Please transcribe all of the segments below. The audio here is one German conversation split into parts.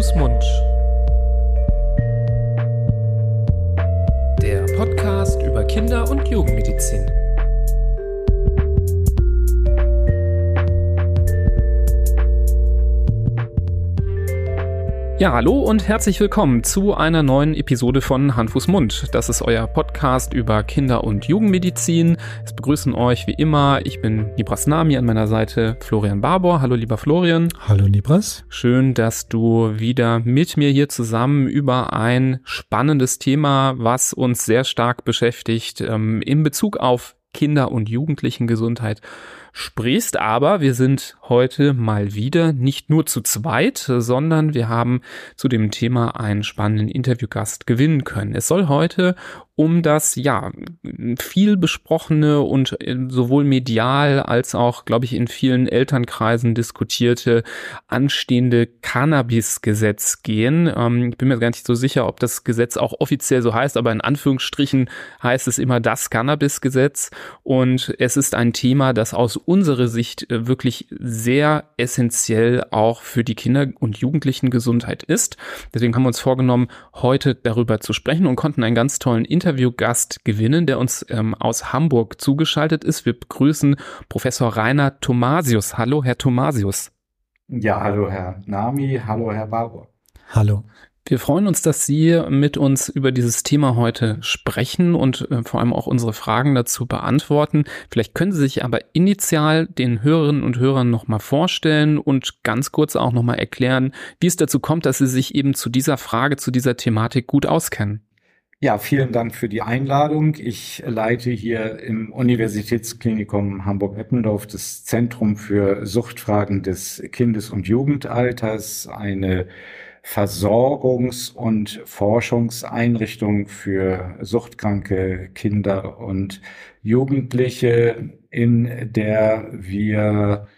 Fuß, Mund. Der Podcast über Kinder- und Jugendmedizin. Ja, hallo und herzlich willkommen zu einer neuen Episode von Hand, Fuß, Mund. Das ist euer Podcast über Kinder- und Jugendmedizin. Es begrüßen euch wie immer, ich bin Nibras Nami, an meiner Seite Florian Barbour. Hallo lieber Florian. Hallo Nibras. Schön, dass du wieder mit mir hier zusammen über ein spannendes Thema, was uns sehr stark beschäftigt, ähm, in Bezug auf Kinder- und Jugendlichengesundheit sprichst, aber wir sind heute mal wieder nicht nur zu zweit, sondern wir haben zu dem Thema einen spannenden Interviewgast gewinnen können. Es soll heute um das, ja, viel besprochene und äh, sowohl medial als auch, glaube ich, in vielen Elternkreisen diskutierte anstehende Cannabis-Gesetz gehen. Ähm, ich bin mir gar nicht so sicher, ob das Gesetz auch offiziell so heißt, aber in Anführungsstrichen heißt es immer das Cannabis-Gesetz. Und es ist ein Thema, das aus unserer Sicht äh, wirklich sehr essentiell auch für die Kinder- und Jugendlichengesundheit ist. Deswegen haben wir uns vorgenommen, heute darüber zu sprechen und konnten einen ganz tollen Interviewgast gewinnen, der uns ähm, aus Hamburg zugeschaltet ist. Wir begrüßen Professor Rainer Thomasius. Hallo, Herr Thomasius. Ja, hallo, Herr Nami. Hallo, Herr Barbour. Hallo. Wir freuen uns, dass Sie mit uns über dieses Thema heute sprechen und äh, vor allem auch unsere Fragen dazu beantworten. Vielleicht können Sie sich aber initial den Hörerinnen und Hörern nochmal vorstellen und ganz kurz auch nochmal erklären, wie es dazu kommt, dass Sie sich eben zu dieser Frage, zu dieser Thematik gut auskennen. Ja, vielen Dank für die Einladung. Ich leite hier im Universitätsklinikum Hamburg-Eppendorf das Zentrum für Suchtfragen des Kindes- und Jugendalters, eine Versorgungs- und Forschungseinrichtung für suchtkranke Kinder und Jugendliche, in der wir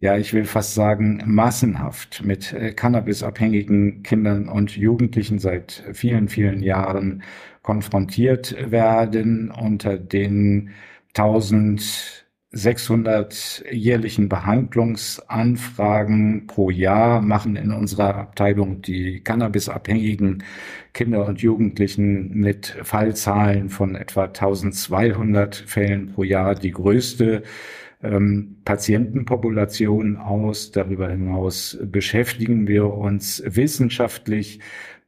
ja, ich will fast sagen, massenhaft mit äh, cannabisabhängigen Kindern und Jugendlichen seit vielen, vielen Jahren konfrontiert werden unter den 1600 jährlichen Behandlungsanfragen pro Jahr machen in unserer Abteilung die cannabisabhängigen Kinder und Jugendlichen mit Fallzahlen von etwa 1200 Fällen pro Jahr die größte ähm, Patientenpopulation aus. Darüber hinaus beschäftigen wir uns wissenschaftlich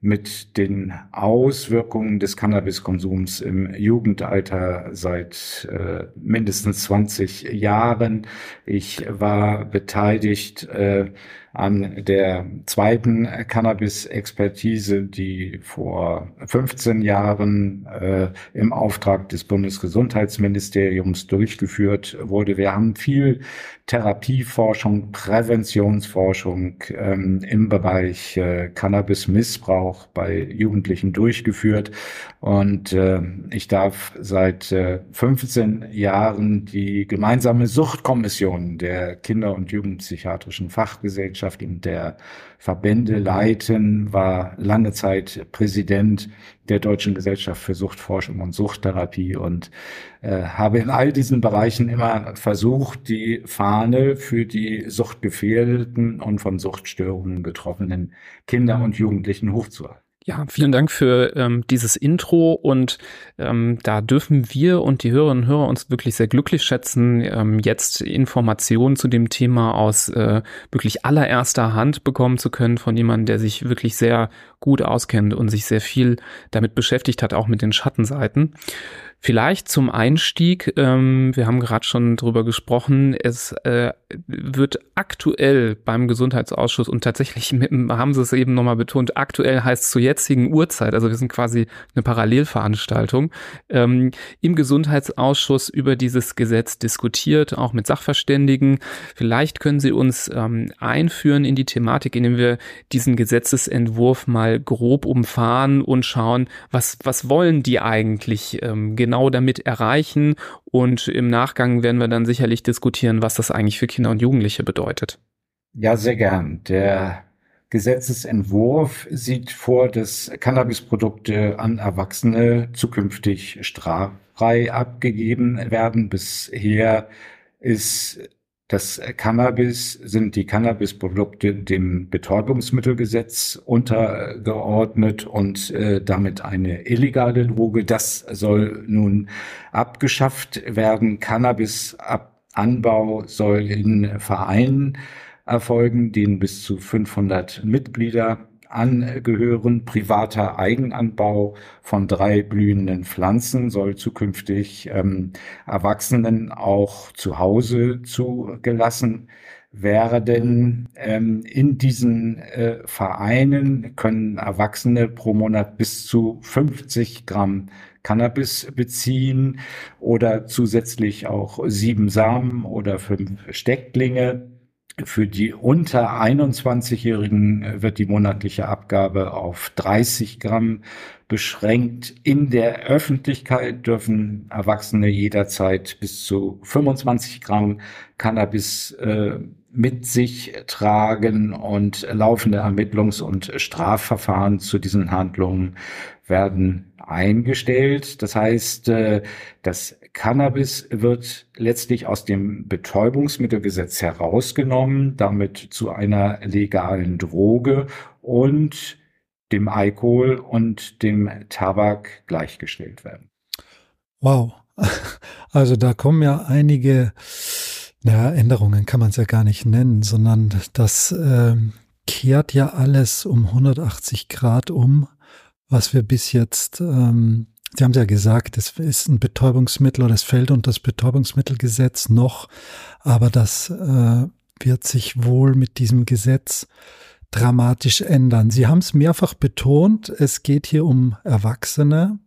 mit den Auswirkungen des Cannabiskonsums im Jugendalter seit äh, mindestens 20 Jahren. Ich war beteiligt äh, an der zweiten Cannabis-Expertise, die vor 15 Jahren äh, im Auftrag des Bundesgesundheitsministeriums durchgeführt wurde. Wir haben viel Therapieforschung, Präventionsforschung ähm, im Bereich äh, Cannabis-Missbrauch bei Jugendlichen durchgeführt. Und äh, ich darf seit äh, 15 Jahren die gemeinsame Suchtkommission der Kinder- und Jugendpsychiatrischen Fachgesellschaft Gesellschaften der Verbände leiten, war lange Zeit Präsident der Deutschen Gesellschaft für Suchtforschung und Suchttherapie und äh, habe in all diesen Bereichen immer versucht, die Fahne für die suchtgefährdeten und von Suchtstörungen betroffenen Kinder und Jugendlichen hochzuhalten. Ja, vielen Dank für ähm, dieses Intro und ähm, da dürfen wir und die Hörerinnen und Hörer uns wirklich sehr glücklich schätzen, ähm, jetzt Informationen zu dem Thema aus äh, wirklich allererster Hand bekommen zu können von jemandem, der sich wirklich sehr gut auskennt und sich sehr viel damit beschäftigt hat, auch mit den Schattenseiten. Vielleicht zum Einstieg, ähm, wir haben gerade schon drüber gesprochen, es äh, wird aktuell beim Gesundheitsausschuss und tatsächlich haben sie es eben nochmal betont, aktuell heißt zur jetzigen Uhrzeit, also wir sind quasi eine Parallelveranstaltung, ähm, im Gesundheitsausschuss über dieses Gesetz diskutiert, auch mit Sachverständigen. Vielleicht können Sie uns ähm, einführen in die Thematik, indem wir diesen Gesetzesentwurf mal grob umfahren und schauen, was, was wollen die eigentlich ähm, genau genau damit erreichen. Und im Nachgang werden wir dann sicherlich diskutieren, was das eigentlich für Kinder und Jugendliche bedeutet. Ja, sehr gern. Der Gesetzesentwurf sieht vor, dass Cannabisprodukte an Erwachsene zukünftig straffrei abgegeben werden. Bisher ist Das Cannabis sind die Cannabisprodukte dem Betäubungsmittelgesetz untergeordnet und äh, damit eine illegale Droge. Das soll nun abgeschafft werden. Cannabisanbau soll in Vereinen erfolgen, denen bis zu 500 Mitglieder angehören. Privater Eigenanbau von drei blühenden Pflanzen soll zukünftig ähm, Erwachsenen auch zu Hause zugelassen werden. Ähm, in diesen äh, Vereinen können Erwachsene pro Monat bis zu 50 Gramm Cannabis beziehen oder zusätzlich auch sieben Samen oder fünf Stecklinge. Für die unter 21-Jährigen äh, wird die monatliche Abgabe auf 30 Gramm beschränkt. In der Öffentlichkeit dürfen Erwachsene jederzeit bis zu 25 Gramm Cannabis äh, mit sich tragen und laufende Ermittlungs- und Strafverfahren zu diesen Handlungen werden eingestellt. Das heißt, äh, das Cannabis wird letztlich aus dem Betäubungsmittelgesetz herausgenommen, damit zu einer legalen Droge und dem Alkohol und dem Tabak gleichgestellt werden. Wow. Also da kommen ja einige naja, Änderungen kann man es ja gar nicht nennen, sondern das äh, kehrt ja alles um 180 Grad um, was wir bis jetzt ähm, Sie haben es ja gesagt, es ist ein Betäubungsmittel oder es fällt unter das Betäubungsmittelgesetz noch, aber das äh, wird sich wohl mit diesem Gesetz dramatisch ändern. Sie haben es mehrfach betont, es geht hier um Erwachsene,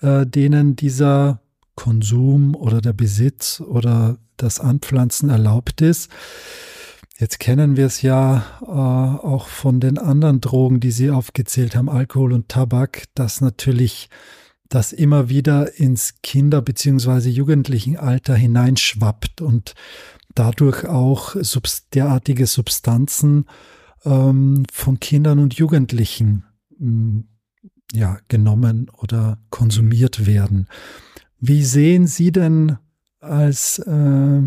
äh, denen dieser Konsum oder der Besitz oder das Anpflanzen erlaubt ist. Jetzt kennen wir es ja äh, auch von den anderen Drogen, die Sie aufgezählt haben, Alkohol und Tabak, dass natürlich das immer wieder ins Kinder- bzw. Jugendlichenalter hineinschwappt und dadurch auch subst derartige Substanzen ähm, von Kindern und Jugendlichen mh, hm, ja, genommen oder konsumiert werden. Wie sehen Sie denn als, äh,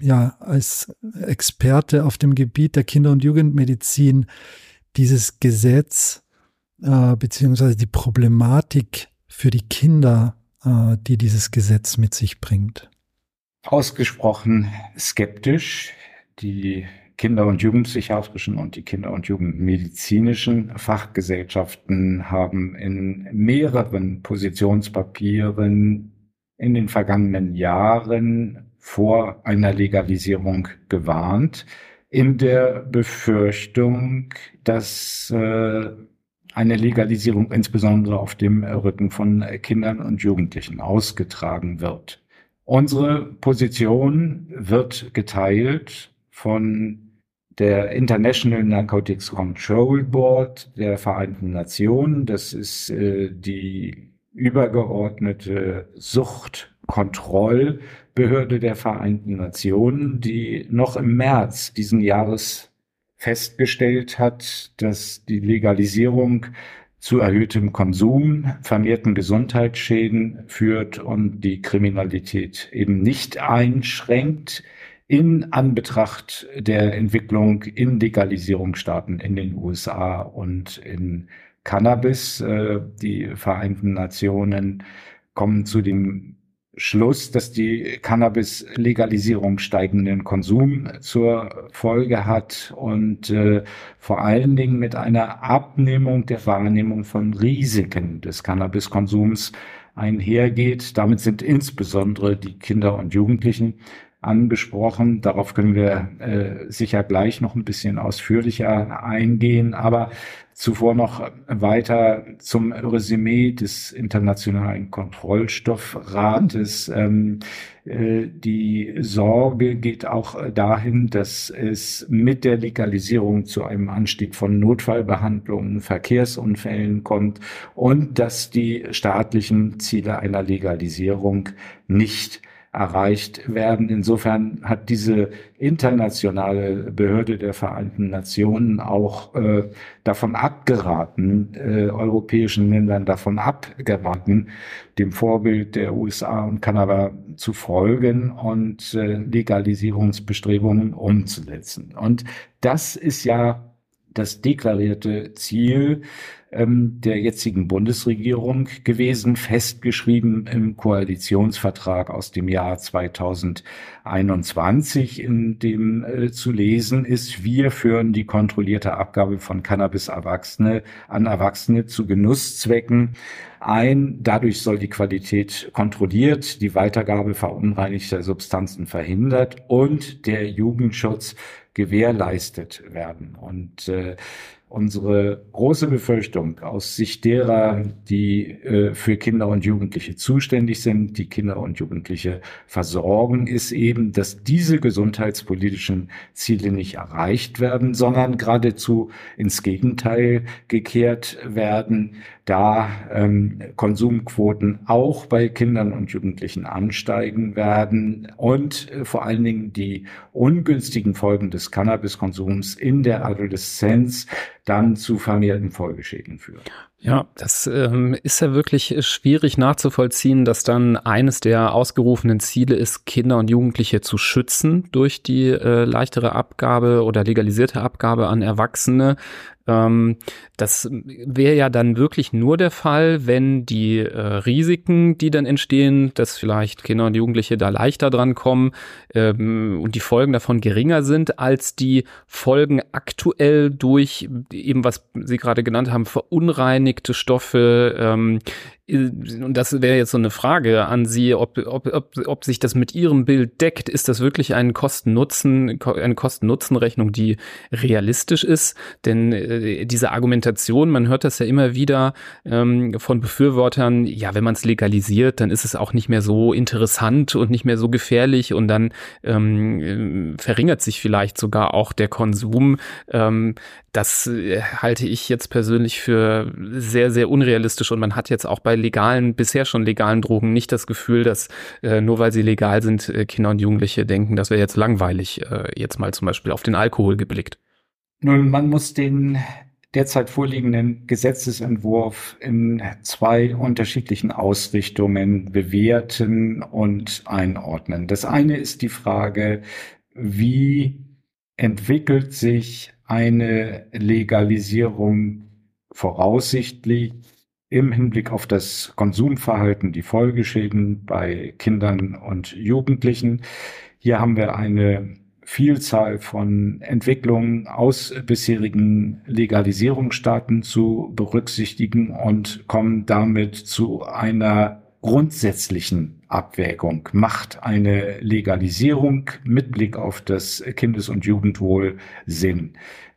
ja, als Experte auf dem Gebiet der Kinder- und Jugendmedizin dieses Gesetz äh, beziehungsweise die Problematik für die Kinder, äh, die dieses Gesetz mit sich bringt? Ausgesprochen skeptisch. Die Kinder- und Jugendpsychiatrischen und die Kinder- und Jugendmedizinischen Fachgesellschaften haben in mehreren Positionspapieren in den vergangenen Jahren vor einer Legalisierung gewarnt, in der Befürchtung, dass äh, eine Legalisierung insbesondere auf dem Rücken von Kindern und Jugendlichen ausgetragen wird. Unsere Position wird geteilt von der International Narcotics Control Board der Vereinten Nationen. Das ist äh, die übergeordnete Suchtkontrollbehörde der Vereinten Nationen, die noch im März diesen Jahres festgestellt hat, dass die Legalisierung zu erhöhtem Konsum, vermehrten Gesundheitsschäden führt und die Kriminalität eben nicht einschränkt in Anbetracht der Entwicklung in Legalisierungsstaaten in den USA und in Cannabis. Äh, die Vereinten Nationen kommen zu dem Schluss, dass die Cannabis-Legalisierung steigenden Konsum zur Folge hat und äh, vor allen Dingen mit einer Abnehmung der Wahrnehmung von Risiken des Cannabiskonsums einhergeht. Damit sind insbesondere die Kinder und Jugendlichen angesprochen. Darauf können wir äh, sicher gleich noch ein bisschen ausführlicher eingehen. Aber Zuvor noch weiter zum Resümee des Internationalen Kontrollstoffrates. Ähm, äh, die Sorge geht auch dahin, dass es mit der Legalisierung zu einem Anstieg von Notfallbehandlungen, Verkehrsunfällen kommt und dass die staatlichen Ziele einer Legalisierung nicht erreicht werden. Insofern hat diese internationale Behörde der Vereinten Nationen auch äh, davon abgeraten, äh, europäischen Ländern davon abgeraten, dem Vorbild der USA und Kanada zu folgen und äh, Legalisierungsbestrebungen umzusetzen. Und das ist ja das deklarierte Ziel ähm, der jetzigen Bundesregierung gewesen, festgeschrieben im Koalitionsvertrag aus dem Jahr 2021, in dem äh, zu lesen ist, wir führen die kontrollierte Abgabe von Cannabis Erwachsene an Erwachsene zu Genusszwecken ein. Dadurch soll die Qualität kontrolliert, die Weitergabe verunreinigter Substanzen verhindert und der Jugendschutz gewährleistet werden. Und äh, unsere große Befürchtung aus Sicht derer, die äh, für Kinder und Jugendliche zuständig sind, die Kinder und Jugendliche versorgen, ist eben, dass diese gesundheitspolitischen Ziele nicht erreicht werden, sondern geradezu ins Gegenteil gekehrt werden, da ähm, Konsumquoten auch bei Kindern und Jugendlichen ansteigen werden und äh, vor allen Dingen die ungünstigen Folgen des Cannabiskonsums in der Adoleszenz dann zu vermehrten Folgeschäden führen. Ja, das ähm, ist ja wirklich schwierig nachzuvollziehen, dass dann eines der ausgerufenen Ziele ist, Kinder und Jugendliche zu schützen durch die äh, leichtere Abgabe oder legalisierte Abgabe an Erwachsene. Ähm, das wäre ja dann wirklich nur der Fall, wenn die äh, Risiken, die dann entstehen, dass vielleicht Kinder und Jugendliche da leichter dran kommen ähm, und die Folgen davon geringer sind als die Folgen aktuell durch eben, was Sie gerade genannt haben, verunreinigte Stoffe, ähm, und das wäre jetzt so eine Frage an Sie, ob, ob, ob, ob sich das mit Ihrem Bild deckt. Ist das wirklich ein Kosten-Nutzen, eine Kosten-Nutzen-Rechnung, die realistisch ist? Denn äh, diese Argumentation, man hört das ja immer wieder ähm, von Befürwortern, ja, wenn man es legalisiert, dann ist es auch nicht mehr so interessant und nicht mehr so gefährlich und dann ähm, verringert sich vielleicht sogar auch der Konsum. Ähm, das äh, halte ich jetzt persönlich für sehr, sehr unrealistisch und man hat jetzt auch bei legalen, bisher schon legalen Drogen nicht das Gefühl, dass äh, nur weil sie legal sind, äh, Kinder und Jugendliche denken, das wäre jetzt langweilig, äh, jetzt mal zum Beispiel auf den Alkohol geblickt. Nun, man muss den derzeit vorliegenden Gesetzesentwurf in zwei unterschiedlichen Ausrichtungen bewerten und einordnen. Das eine ist die Frage, wie entwickelt sich eine Legalisierung voraussichtlich im Hinblick auf das Konsumverhalten, die Folgeschäden bei Kindern und Jugendlichen. Hier haben wir eine Vielzahl von Entwicklungen aus bisherigen Legalisierungsstaaten zu berücksichtigen und kommen damit zu einer grundsätzlichen Abwägung. Macht eine Legalisierung mit Blick auf das Kindes- und Jugendwohl Sinn?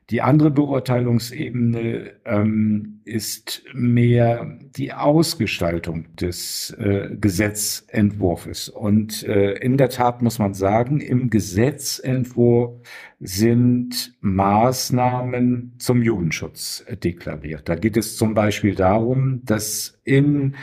Die andere Beurteilungsebene ähm, ist mehr die Ausgestaltung des äh, Gesetzentwurfs. Und äh, in der Tat muss man sagen, im Gesetzentwurf sind Maßnahmen zum Jugendschutz deklariert. Da geht es zum Beispiel darum, dass in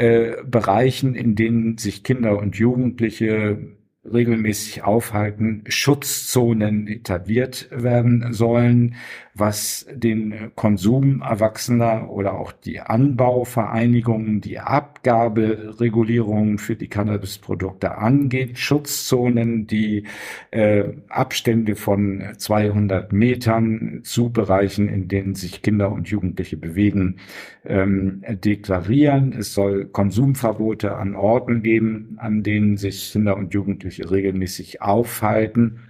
äh, Bereichen, in denen sich Kinder und Jugendliche regelmäßig aufhalten, Schutzzonen etabliert werden sollen, was den Konsum Erwachsener oder auch die Anbauvereinigungen, die Abgaberegulierungen für die Cannabisprodukte angeht, Schutzzonen, die äh, Abstände von 200 Metern zu Bereichen, in denen sich Kinder und Jugendliche bewegen, ähm, deklarieren. Es soll Konsumverbote an Orten geben, an denen sich Kinder und Jugendliche regelmäßig aufhalten.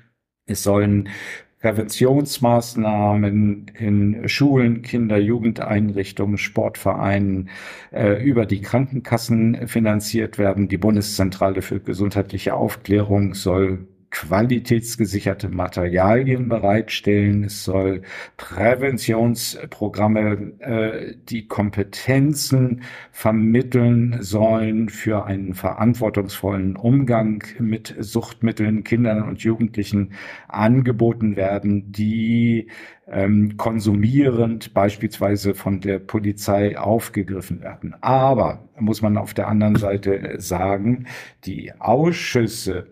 Es sollen Präventionsmaßnahmen in Schulen, Kinder-, Jugendeinrichtungen, Sportvereinen äh, über die Krankenkassen finanziert werden. Die Bundeszentrale für gesundheitliche Aufklärung soll qualitätsgesicherte Materialien bereitstellen. Es soll Präventionsprogramme, äh, die Kompetenzen vermitteln sollen für einen verantwortungsvollen Umgang mit Suchtmitteln, Kindern und Jugendlichen angeboten werden, die ähm, konsumierend beispielsweise von der Polizei aufgegriffen werden. Aber muss man auf der anderen Seite sagen, die Ausschüsse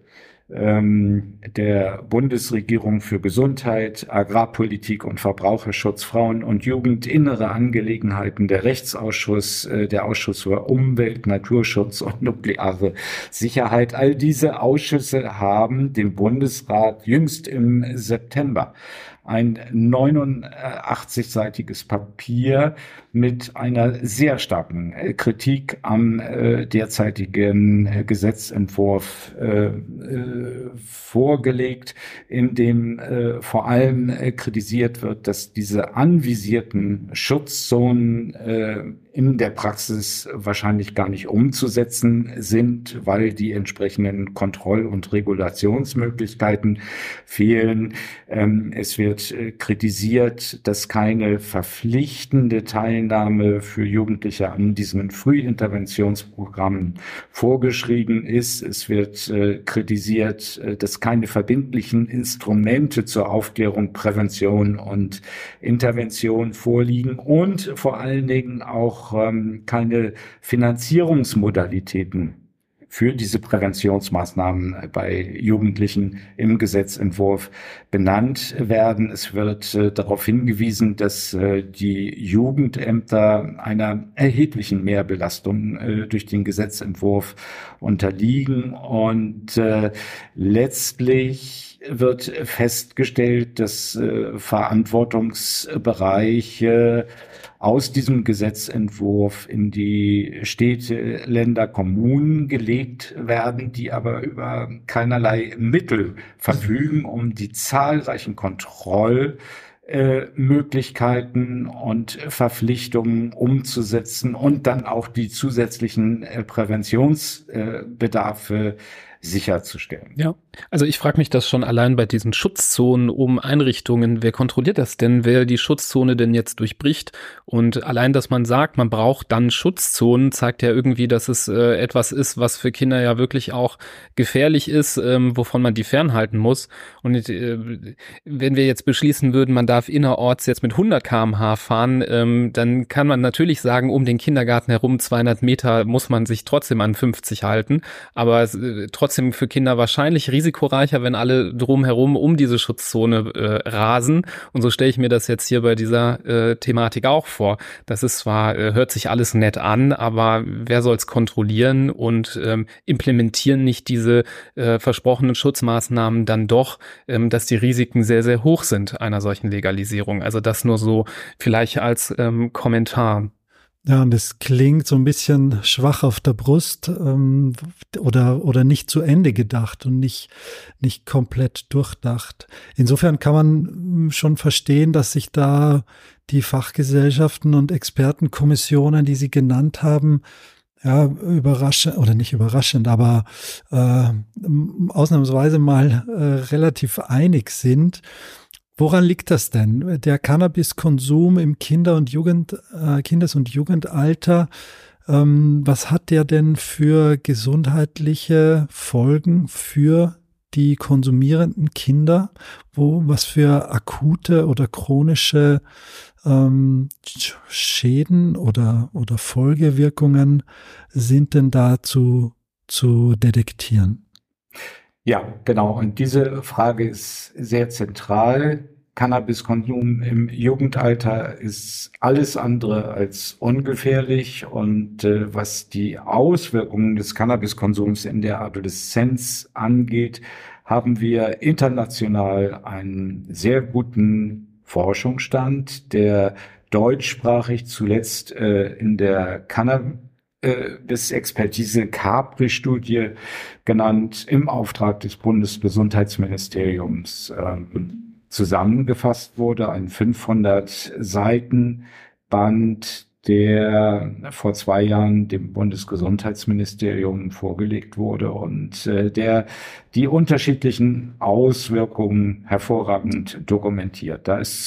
ähm, der Bundesregierung für Gesundheit, Agrarpolitik und Verbraucherschutz, Frauen und Jugend, innere Angelegenheiten, der Rechtsausschuss, äh, der Ausschuss für Umwelt, Naturschutz und nukleare Sicherheit. All diese Ausschüsse haben dem Bundesrat jüngst im September ein 89-seitiges Papier mit einer sehr starken äh, Kritik am äh, derzeitigen äh, Gesetzentwurf äh, äh, vorgelegt, in dem äh, vor allem kritisiert wird, dass diese anvisierten Schutzzonen in der Praxis wahrscheinlich gar nicht umzusetzen sind, weil die entsprechenden Kontroll- und Regulationsmöglichkeiten fehlen. Ähm, es wird kritisiert, dass keine verpflichtende Teilnahme für Jugendliche an diesen Frühinterventionsprogrammen vorgeschrieben ist. Es wird äh, kritisiert, äh, dass keine verbindlichen Instrumente zur Aufklärung, Prävention und Intervention vorliegen und vor allen Dingen auch ähm, keine Finanzierungsmodalitäten für diese Präventionsmaßnahmen bei Jugendlichen im Gesetzentwurf benannt werden. Es wird äh, darauf hingewiesen, dass äh, die Jugendämter einer erheblichen Mehrbelastung äh, durch den Gesetzentwurf unterliegen und äh, letztlich wird festgestellt, dass äh, Verantwortungsbereiche aus diesem Gesetzentwurf in die Städte, Länder, Kommunen gelegt werden, die aber über keinerlei Mittel verfügen, um die zahlreichen Kontroll Möglichkeiten und Verpflichtungen umzusetzen und dann auch die zusätzlichen äh, Präventionsbedarfe sicherzustellen. Ja, also ich frage mich das schon allein bei diesen Schutzzonen um Einrichtungen. Wer kontrolliert das denn? Wer die Schutzzone denn jetzt durchbricht? Und allein, dass man sagt, man braucht dann Schutzzonen, zeigt ja irgendwie, dass es äh, etwas ist, was für Kinder ja wirklich auch gefährlich ist, ähm, wovon man die fernhalten muss. Und äh, wenn wir jetzt beschließen würden, man darf innerorts jetzt mit 100 kmh fahren, ähm, dann kann man natürlich sagen, um den Kindergarten herum 200 Meter muss man sich trotzdem an 50 halten. Aber äh, trotzdem für Kinder wahrscheinlich risikoreicher, wenn alle drumherum um diese Schutzzone äh, rasen. Und so stelle ich mir das jetzt hier bei dieser äh, Thematik auch vor. Das ist zwar, äh, hört sich alles nett an, aber wer soll es kontrollieren und ähm, implementieren nicht diese äh, versprochenen Schutzmaßnahmen dann doch, ähm, dass die Risiken sehr, sehr hoch sind einer solchen Legalisierung. Also das nur so vielleicht als ähm, Kommentar. Ja, und es klingt so ein bisschen schwach auf der Brust ähm, oder, oder nicht zu Ende gedacht und nicht, nicht komplett durchdacht. Insofern kann man hm, schon verstehen, dass sich da die Fachgesellschaften und Expertenkommissionen, die Sie genannt haben, ja, überraschend, oder nicht überraschend, aber äh, ausnahmsweise mal äh, relativ einig sind Woran liegt das denn? Der Cannabiskonsum im Kinder- und Jugend, äh, Kindes- und Jugendalter, ähm, was hat der denn für gesundheitliche Folgen für die konsumierenden Kinder? Wo, was für akute oder chronische ähm, Schäden oder, oder Folgewirkungen sind denn da zu, zu detektieren? Ja, genau. Und diese Frage ist sehr zentral. Cannabiskonsum im Jugendalter ist alles andere als ungefährlich und äh, was die Auswirkungen des Cannabiskonsums in der Adoleszenz angeht, haben wir international einen sehr guten Forschungsstand, der deutschsprachig zuletzt äh, in der Cannabis des Expertise Capri-Studie genannt im Auftrag des Bundesgesundheitsministeriums ähm, zusammengefasst wurde. Ein 500 Seiten Band, der vor zwei Jahren dem Bundesgesundheitsministerium vorgelegt wurde und äh, der die unterschiedlichen Auswirkungen hervorragend dokumentiert. Da ist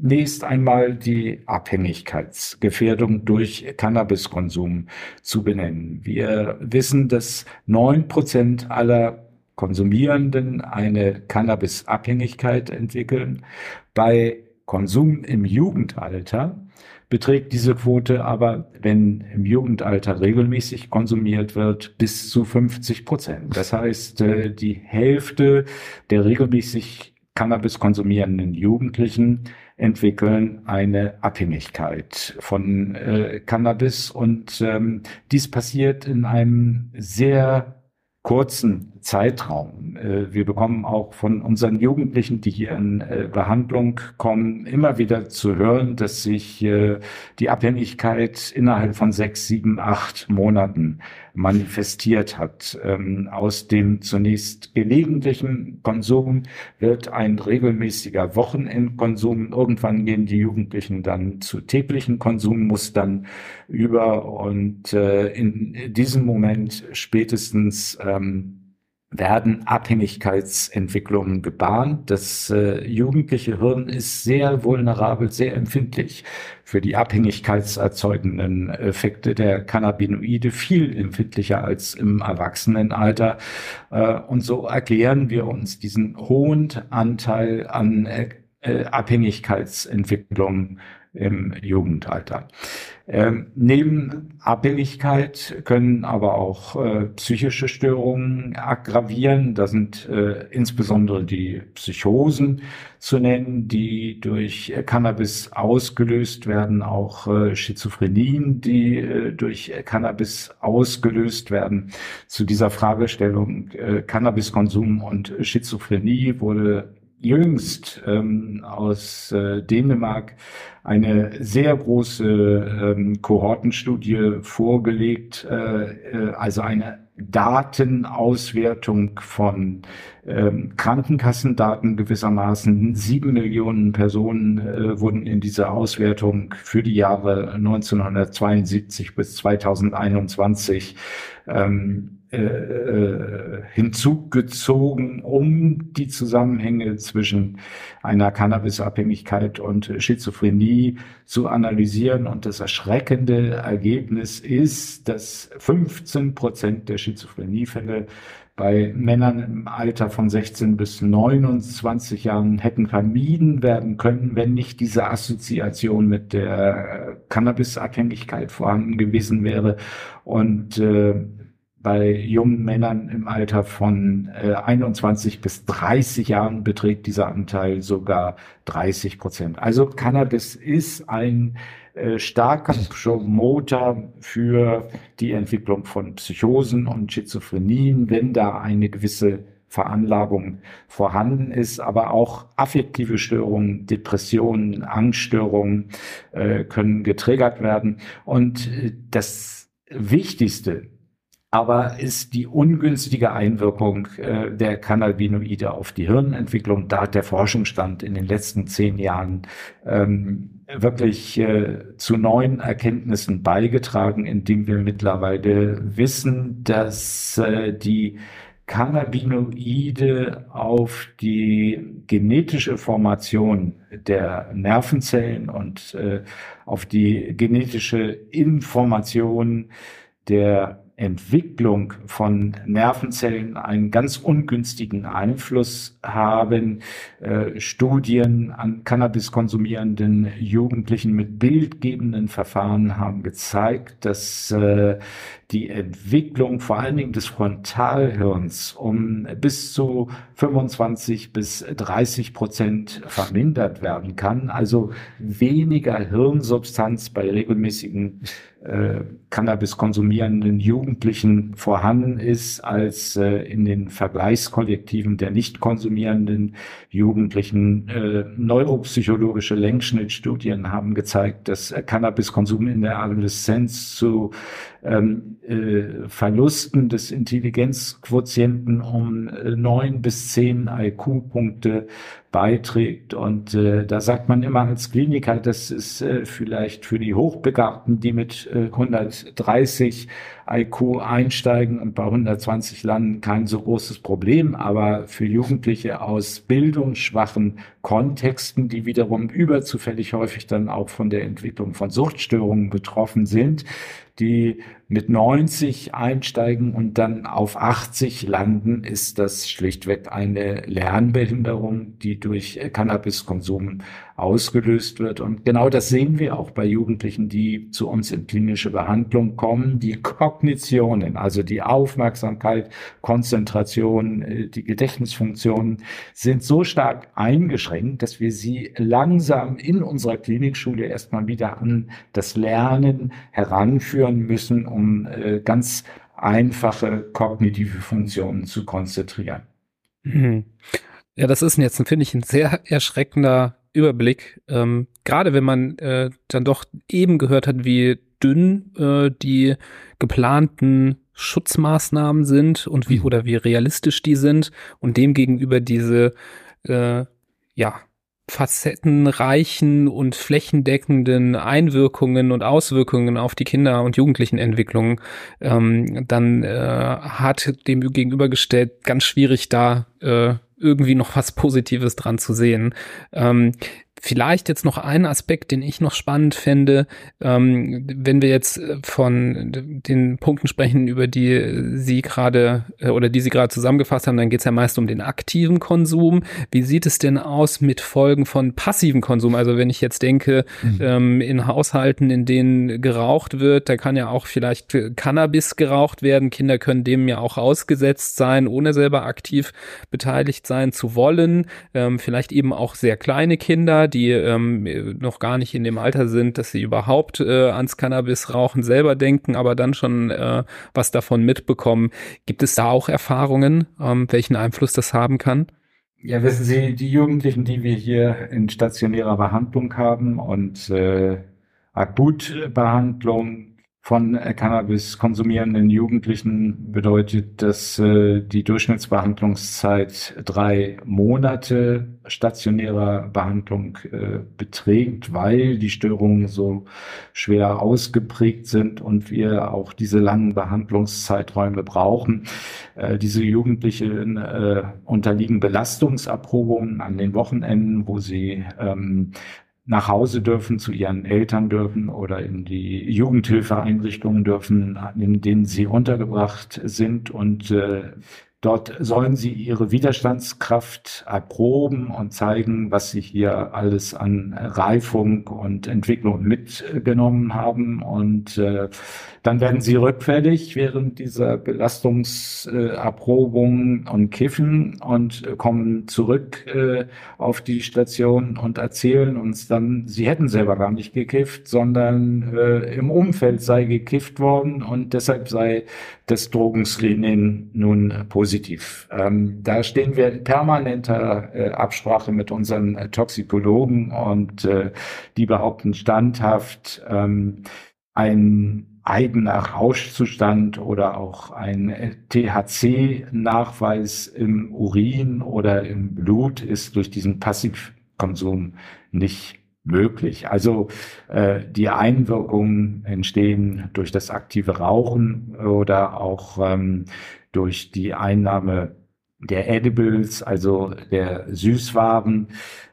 zunächst einmal die Abhängigkeitsgefährdung durch Cannabiskonsum zu benennen. Wir wissen, dass neun Prozent aller Konsumierenden eine Cannabisabhängigkeit entwickeln. Bei Konsum im Jugendalter beträgt diese Quote aber, wenn im Jugendalter regelmäßig konsumiert wird, bis zu 50 Prozent. Das heißt, äh, die Hälfte der regelmäßig Cannabis konsumierenden Jugendlichen entwickeln eine Abhängigkeit von äh, Cannabis. Und ähm, dies passiert in einem sehr kurzen Zeitraum. Äh, wir bekommen auch von unseren Jugendlichen, die hier in äh, Behandlung kommen, immer wieder zu hören, dass sich äh, die Abhängigkeit innerhalb von sechs, sieben, acht Monaten manifestiert hat. Ähm, aus dem zunächst gelegentlichen Konsum wird ein regelmäßiger Wochenendkonsum. Irgendwann gehen die Jugendlichen dann zu täglichen Konsummustern über und in diesem Moment spätestens ähm, werden Abhängigkeitsentwicklungen gebahnt. Das äh, jugendliche Hirn ist sehr vulnerabel, sehr empfindlich für die abhängigkeitserzeugenden Effekte der Cannabinoide, viel empfindlicher als im Erwachsenenalter. Äh, und so erklären wir uns diesen hohen Anteil an äh, Abhängigkeitsentwicklungen im Jugendalter. Ähm, neben Abhängigkeit können aber auch äh, psychische Störungen aggravieren. Da sind äh, insbesondere die Psychosen zu nennen, die durch Cannabis ausgelöst werden, auch äh, Schizophrenien, die äh, durch Cannabis ausgelöst werden. Zu dieser Fragestellung äh, Cannabiskonsum und Schizophrenie wurde jüngst ähm, aus äh, Dänemark eine sehr große ähm, Kohortenstudie vorgelegt, äh, äh, also eine Datenauswertung von ähm, Krankenkassendaten gewissermaßen. Sieben Millionen Personen äh, wurden in dieser Auswertung für die Jahre 1972 bis 2021 ähm, äh, äh, hinzugezogen, um die Zusammenhänge zwischen einer Cannabisabhängigkeit und Schizophrenie zu analysieren. Und das erschreckende Ergebnis ist, dass 15 Prozent der Schizophreniefälle bei Männern im Alter von 16 bis 29 Jahren hätten vermieden werden können, wenn nicht diese Assoziation mit der Cannabisabhängigkeit vorhanden gewesen wäre. Und äh, bei jungen Männern im Alter von äh, 21 bis 30 Jahren beträgt dieser Anteil sogar 30 Prozent. Also Cannabis ist ein äh, starker Promoter für die Entwicklung von Psychosen und Schizophrenien, wenn da eine gewisse Veranlagung vorhanden ist, aber auch affektive Störungen, Depressionen, Angststörungen äh, können getriggert werden. Und äh, das Wichtigste aber ist die ungünstige Einwirkung äh, der Cannabinoide auf die Hirnentwicklung. Da hat der Forschungsstand in den letzten zehn Jahren ähm, wirklich äh, zu neuen Erkenntnissen beigetragen, indem wir mittlerweile wissen, dass äh, die Cannabinoide auf die genetische Formation der Nervenzellen und äh, auf die genetische Information der Entwicklung von Nervenzellen einen ganz ungünstigen Einfluss haben. Äh, Studien an Cannabis konsumierenden Jugendlichen mit bildgebenden Verfahren haben gezeigt, dass äh, die Entwicklung vor allen Dingen des Frontalhirns um bis zu 25 bis 30 Prozent vermindert werden kann. Also weniger Hirnsubstanz bei regelmäßigen äh, Cannabis konsumierenden Jugendlichen vorhanden ist als äh, in den Vergleichskollektiven der nicht konsumierenden Jugendlichen. Äh, neuropsychologische Längsschnittstudien haben gezeigt, dass Cannabiskonsum in der Adoleszenz zu ähm, äh, Verlusten des Intelligenzquotienten um äh, neun bis zehn IQ-Punkte beiträgt. Und äh, da sagt man immer als Kliniker, das ist äh, vielleicht für die Hochbegabten, die mit äh, 130 IQ einsteigen und bei 120 landen, kein so großes Problem. Aber für Jugendliche aus bildungsschwachen Kontexten, die wiederum überzufällig häufig dann auch von der Entwicklung von Suchtstörungen betroffen sind, die mit 90 einsteigen und dann auf 80 landen, ist das schlichtweg eine Lernbehinderung, die durch Cannabiskonsum ausgelöst wird. Und genau das sehen wir auch bei Jugendlichen, die zu uns in klinische Behandlung kommen. Die Kognitionen, also die Aufmerksamkeit, Konzentration, äh, die Gedächtnisfunktionen sind so stark eingeschränkt, dass wir sie langsam in unserer Klinikschule erstmal wieder an das Lernen heranführen müssen, um äh, ganz einfache kognitive Funktionen zu konzentrieren. Mhm. Ja, das ist jetzt, finde ich, ein sehr erschreckender Überblick. Ähm, Gerade wenn man äh, dann doch eben gehört hat, wie dünn äh, die geplanten Schutzmaßnahmen sind und wie mhm. oder wie realistisch die sind und demgegenüber diese äh, ja facettenreichen und flächendeckenden Einwirkungen und Auswirkungen auf die Kinder- und Jugendlichenentwicklung ähm, dann äh, hat dem gegenübergestellt ganz schwierig da äh, irgendwie noch was Positives dran zu sehen. Ähm, Vielleicht jetzt noch ein Aspekt, den ich noch spannend fände, ähm, wenn wir jetzt äh, von den Punkten sprechen, über die Sie gerade äh, oder die Sie gerade zusammengefasst haben, dann geht es ja meist um den aktiven Konsum. Wie sieht es denn aus mit Folgen von passiven Konsum? Also wenn ich jetzt denke, mhm. ähm, in Haushalten, in denen geraucht wird, da kann ja auch vielleicht Cannabis geraucht werden. Kinder können dem ja auch ausgesetzt sein, ohne selber aktiv beteiligt sein zu wollen. Ähm, vielleicht eben auch sehr kleine Kinder, die ähm, noch gar nicht in dem Alter sind, dass sie überhaupt äh, ans Cannabis-Rauchen selber denken, aber dann schon äh, was davon mitbekommen. Gibt es da auch Erfahrungen, ähm, welchen Einfluss das haben kann? Ja, wissen Sie, die Jugendlichen, die wir hier in stationärer Behandlung haben und äh, Akutbehandlung, von äh, Cannabis konsumierenden Jugendlichen bedeutet, dass äh, die Durchschnittsbehandlungszeit drei Monate stationärer Behandlung äh, beträgt, weil die Störungen so schwer ausgeprägt sind und wir auch diese langen Behandlungszeiträume brauchen. Äh, diese Jugendlichen äh, unterliegen Belastungserprobungen an den Wochenenden, wo sie ähm, nach Hause dürfen, zu ihren Eltern dürfen oder in die Jugendhilfeeinrichtungen dürfen, in denen sie untergebracht sind. Und äh, Dort sollen sie ihre Widerstandskraft erproben und zeigen, was sie hier alles an Reifung und Entwicklung mitgenommen haben. Und äh, dann werden sie rückfällig während dieser Belastungserprobung und kiffen und kommen zurück äh, auf die Station und erzählen uns dann, sie hätten selber gar nicht gekifft, sondern äh, im Umfeld sei gekifft worden und deshalb sei das Drogenscreening nun positiv. Ähm, da stehen wir in permanenter äh, Absprache mit unseren äh, Toxikologen und äh, die behaupten standhaft, ähm, ein eigener Rauschzustand oder auch ein THC-Nachweis im Urin oder im Blut ist durch diesen Passivkonsum nicht möglich. Also äh, die Einwirkungen entstehen durch das aktive Rauchen oder auch ähm, durch die Einnahme der Edibles, also der Süßwaren,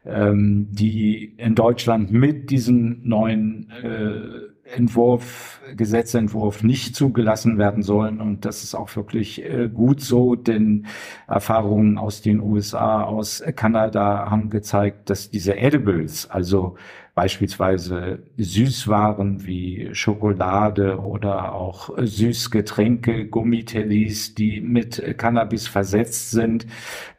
ähm, die in Deutschland mit diesen neuen äh, Entwurf, Gesetzentwurf nicht zugelassen werden sollen. Und das ist auch wirklich äh, gut so, denn Erfahrungen aus den USA, aus Kanada haben gezeigt, dass diese Edibles, also beispielsweise Süßwaren wie Schokolade oder auch Süßgetränke, Gummitellis, die mit Cannabis versetzt sind,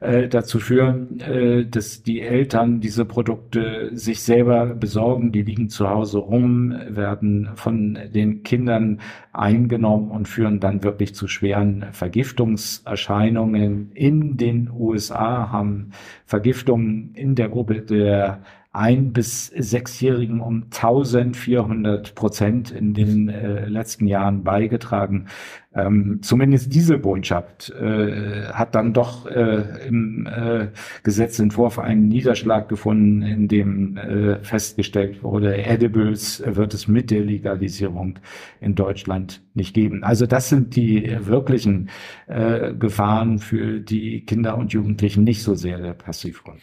äh, dazu führen, äh, dass die Eltern diese Produkte sich selber besorgen. Die liegen zu Hause rum, werden von den Kindern eingenommen und führen dann wirklich zu schweren Vergiftungserscheinungen. In den USA haben Vergiftungen in der Gruppe der ein- bis sechsjährigen um 1400 Prozent in den äh, letzten Jahren beigetragen. Ähm, zumindest diese Botschaft äh, hat dann doch äh, im äh, Gesetzentwurf einen Niederschlag gefunden, in dem äh, festgestellt wurde, Edibles wird es mit der Legalisierung in Deutschland nicht geben. Also das sind die wirklichen äh, Gefahren für die Kinder und Jugendlichen, nicht so sehr der Passivgrund.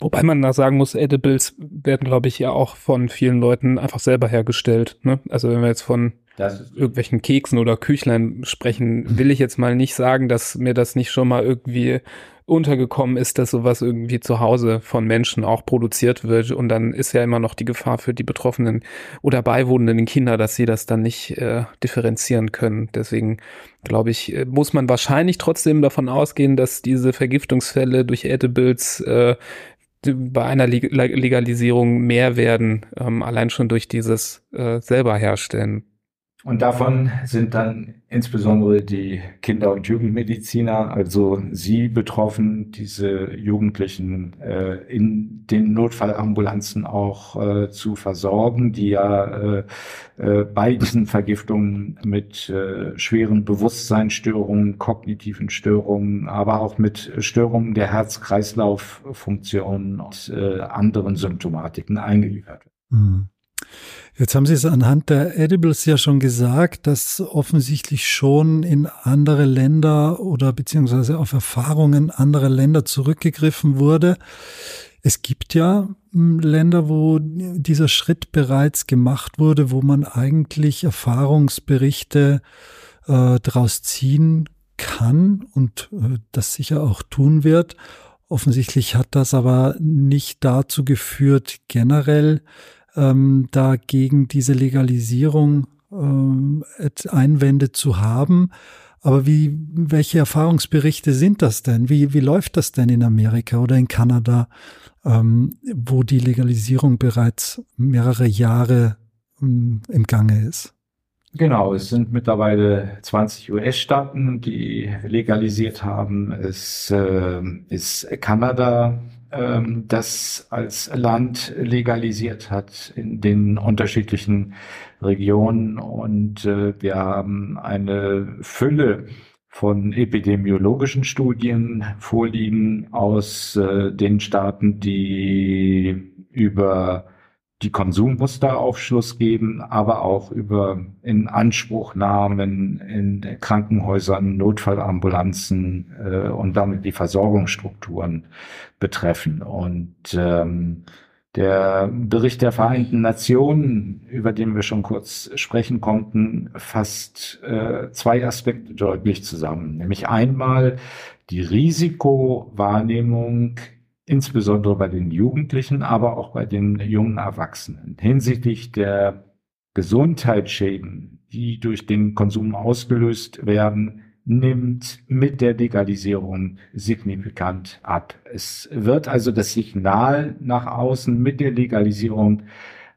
Wobei man da sagen muss, Edibles werden, glaube ich, ja auch von vielen Leuten einfach selber hergestellt. Ne? Also wenn wir jetzt von irgendwelchen Keksen oder Küchlein sprechen, will ich jetzt mal nicht sagen, dass mir das nicht schon mal irgendwie untergekommen ist, dass sowas irgendwie zu Hause von Menschen auch produziert wird. Und dann ist ja immer noch die Gefahr für die Betroffenen oder beiwohnenden Kinder, dass sie das dann nicht äh, differenzieren können. Deswegen glaube ich, äh, muss man wahrscheinlich trotzdem davon ausgehen, dass diese Vergiftungsfälle durch Edibles äh, bei einer Legalisierung mehr werden, ähm, allein schon durch dieses äh, selber herstellen. Und davon sind dann insbesondere die Kinder- und Jugendmediziner, also sie betroffen, diese Jugendlichen äh, in den Notfallambulanzen auch äh, zu versorgen, die ja äh, äh, bei diesen Vergiftungen mit äh, schweren Bewusstseinsstörungen, kognitiven Störungen, aber auch mit Störungen der Herz-Kreislauf-Funktion und äh, anderen Symptomatiken eingeliefert werden. Mhm. Jetzt haben Sie es anhand der Edibles ja schon gesagt, dass offensichtlich schon in andere Länder oder beziehungsweise auf Erfahrungen anderer Länder zurückgegriffen wurde. Es gibt ja hm, Länder, wo dieser Schritt bereits gemacht wurde, wo man eigentlich Erfahrungsberichte äh, daraus ziehen kann und äh, das sicher auch tun wird. Offensichtlich hat das aber nicht dazu geführt, generell ähm, dagegen diese Legalisierung ähm, Einwände zu haben. Aber wie, welche Erfahrungsberichte sind das denn? Wie, wie läuft das denn in Amerika oder in Kanada, ähm, wo die Legalisierung bereits mehrere Jahre ähm, im Gange ist? Genau, es sind mittlerweile 20 US-Staaten, die legalisiert haben. Es äh, ist Kanada, ähm, das als Land legalisiert hat in den unterschiedlichen Regionen. Und äh, wir haben eine Fülle von epidemiologischen Studien vorliegen aus äh, den Staaten, die über die Konsummuster Aufschluss geben, aber auch über Inanspruchnahmen in Krankenhäusern, Notfallambulanzen äh, und damit die Versorgungsstrukturen betreffen. Und ähm, der Bericht der Vereinten Nationen, über den wir schon kurz sprechen konnten, fasst äh, zwei Aspekte deutlich zusammen. Nämlich einmal die Risikowahrnehmung insbesondere bei den Jugendlichen, aber auch bei den jungen Erwachsenen hinsichtlich der Gesundheitsschäden, die durch den Konsum ausgelöst werden, nimmt mit der Legalisierung signifikant ab. Es wird also das Signal nach außen mit der Legalisierung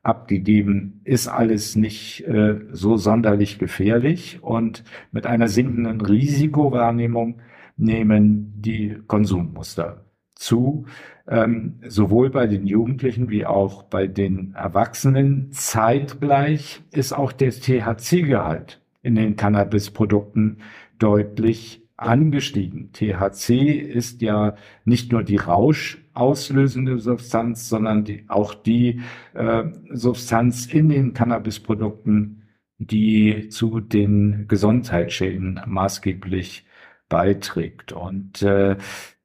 abgegeben, ist alles nicht äh, so sonderlich gefährlich und mit einer sinkenden Risikowahrnehmung nehmen die Konsummuster zu, ähm, sowohl bei den Jugendlichen wie auch bei den Erwachsenen. Zeitgleich ist auch der THC-Gehalt in den Cannabisprodukten deutlich angestiegen. THC ist ja nicht nur die rauschauslösende Substanz, sondern die, auch die äh, Substanz in den Cannabisprodukten, die zu den Gesundheitsschäden maßgeblich beiträgt. Und äh,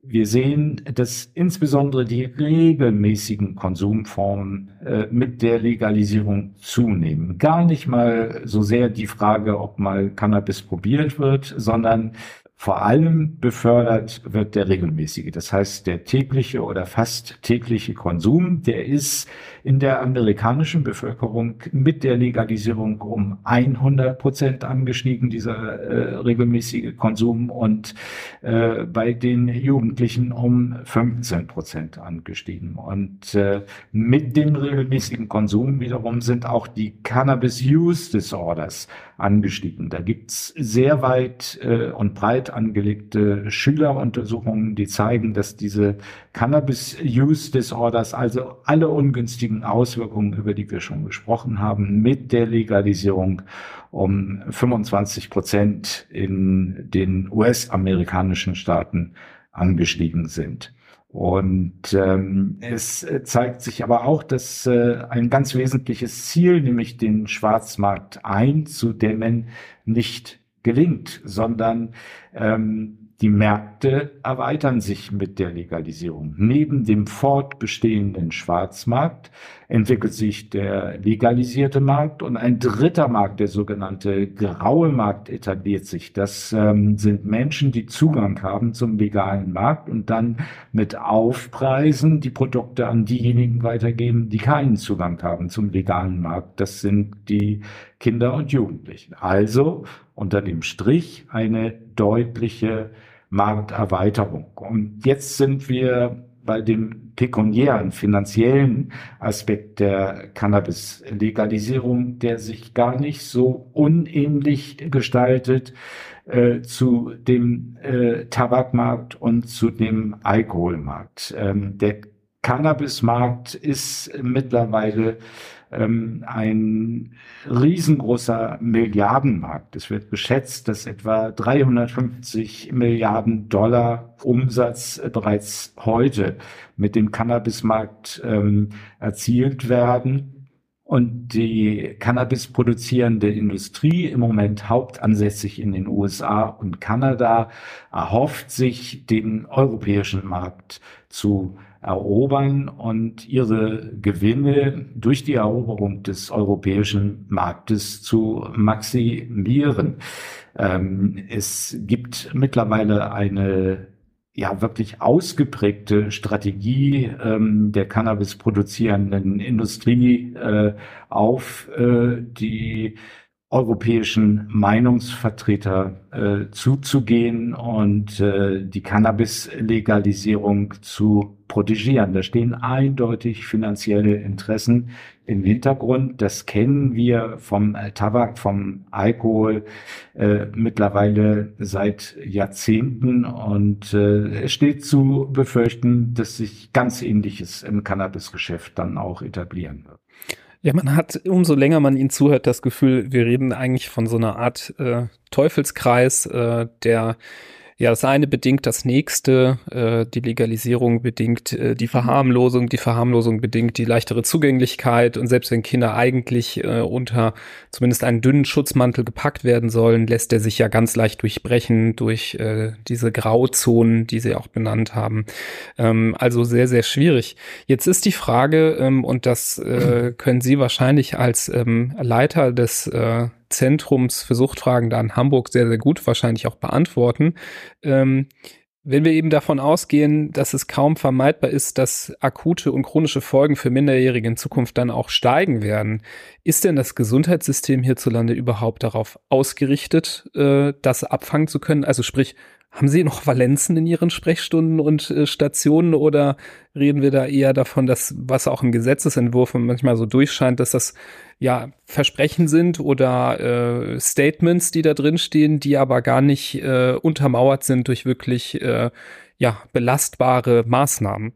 wir sehen, dass insbesondere die regelmäßigen Konsumformen äh, mit der Legalisierung zunehmen. Gar nicht mal so sehr die Frage, ob mal Cannabis probiert wird, sondern vor allem befördert wird der regelmäßige. Das heißt, der tägliche oder fast tägliche Konsum, der ist in der amerikanischen Bevölkerung mit der Legalisierung um 100 Prozent angestiegen, dieser äh, regelmäßige Konsum, und äh, bei den Jugendlichen um 15 Prozent angestiegen. Und äh, mit dem regelmäßigen Konsum wiederum sind auch die Cannabis Use Disorders angestiegen. Da gibt's sehr weit äh, und breit breit angelegte Schüleruntersuchungen, die zeigen, dass diese Cannabis Use Disorders, also alle ungünstigen Auswirkungen, über die wir schon gesprochen haben, mit der Legalisierung um 25 Prozent in den US-amerikanischen Staaten angestiegen sind. Und ähm, es zeigt sich aber auch, dass äh, ein ganz wesentliches Ziel, nämlich den Schwarzmarkt einzudämmen, nicht gelingt, sondern ähm, die Märkte erweitern sich mit der Legalisierung. Neben dem fortbestehenden Schwarzmarkt entwickelt sich der legalisierte Markt und ein dritter Markt, der sogenannte graue Markt, etabliert sich. Das ähm, sind Menschen, die Zugang haben zum legalen Markt und dann mit Aufpreisen die Produkte an diejenigen weitergeben, die keinen Zugang haben zum legalen Markt. Das sind die Kinder und Jugendlichen. Also unter dem Strich eine deutliche Markterweiterung. Und jetzt sind wir bei dem pekuniären, finanziellen Aspekt der Cannabis-Legalisierung, der sich gar nicht so unähnlich gestaltet äh, zu dem äh, Tabakmarkt und zu dem Alkoholmarkt. Ähm, der Cannabismarkt ist mittlerweile ähm, ein riesengroßer Milliardenmarkt. Es wird geschätzt, dass etwa 350 Milliarden Dollar Umsatz bereits heute mit dem Cannabismarkt ähm, erzielt werden. Und die Cannabis produzierende Industrie, im Moment hauptansässig in den USA und Kanada, erhofft sich, den europäischen Markt zu erobern und ihre Gewinne durch die Eroberung des europäischen Marktes zu maximieren. Ähm, es gibt mittlerweile eine ja wirklich ausgeprägte Strategie ähm, der Cannabis produzierenden Industrie äh, auf äh, die europäischen Meinungsvertreter äh, zuzugehen und äh, die Cannabis-Legalisierung zu protegieren. Da stehen eindeutig finanzielle Interessen im Hintergrund. Das kennen wir vom Tabak, vom Alkohol äh, mittlerweile seit Jahrzehnten und äh, es steht zu befürchten, dass sich ganz Ähnliches im Cannabisgeschäft dann auch etablieren wird. Ja, man hat, umso länger man ihnen zuhört, das Gefühl, wir reden eigentlich von so einer Art äh, Teufelskreis, äh, der ja, das eine bedingt das nächste, äh, die Legalisierung bedingt äh, die Verharmlosung, die Verharmlosung bedingt die leichtere Zugänglichkeit und selbst wenn Kinder eigentlich äh, unter zumindest einen dünnen Schutzmantel gepackt werden sollen, lässt er sich ja ganz leicht durchbrechen durch äh, diese Grauzonen, die Sie auch benannt haben. Ähm, also sehr, sehr schwierig. Jetzt ist die Frage, ähm, und das äh, können Sie wahrscheinlich als ähm, Leiter des äh, Zentrums für Suchtfragen da in Hamburg sehr, sehr gut wahrscheinlich auch beantworten. Ähm, wenn wir eben davon ausgehen, dass es kaum vermeidbar ist, dass akute und chronische Folgen für Minderjährige in Zukunft dann auch steigen werden, ist denn das Gesundheitssystem hierzulande überhaupt darauf ausgerichtet, äh, das abfangen zu können? Also sprich, haben Sie noch Valenzen in Ihren Sprechstunden und äh, Stationen oder reden wir da eher davon, dass was auch im Gesetzesentwurf manchmal so durchscheint, dass das ja Versprechen sind oder äh, Statements, die da drin stehen, die aber gar nicht äh, untermauert sind durch wirklich äh, ja belastbare Maßnahmen?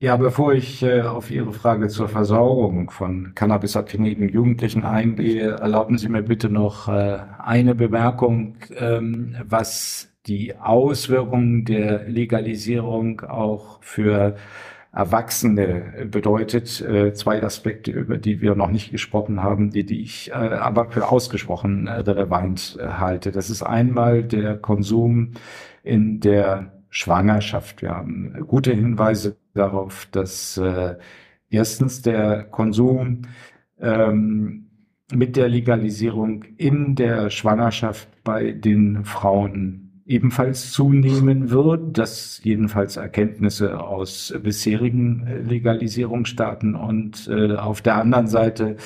Ja, bevor ich äh, auf Ihre Frage zur Versorgung von cannabisabhängigen Jugendlichen eingehe, erlauben Sie mir bitte noch äh, eine Bemerkung, ähm, was die Auswirkungen der Legalisierung auch für Erwachsene bedeutet. Äh, zwei Aspekte, über die wir noch nicht gesprochen haben, die, die ich äh, aber für ausgesprochen äh, relevant halte. Das ist einmal der Konsum in der Schwangerschaft. Wir haben gute Hinweise darauf, dass erstens der Konsum ähm, mit der Legalisierung in der Schwangerschaft bei den Frauen ebenfalls zunehmen wird. Das jedenfalls Erkenntnisse aus bisherigen äh, Legalisierungsstaaten. Und äh, auf der anderen Seite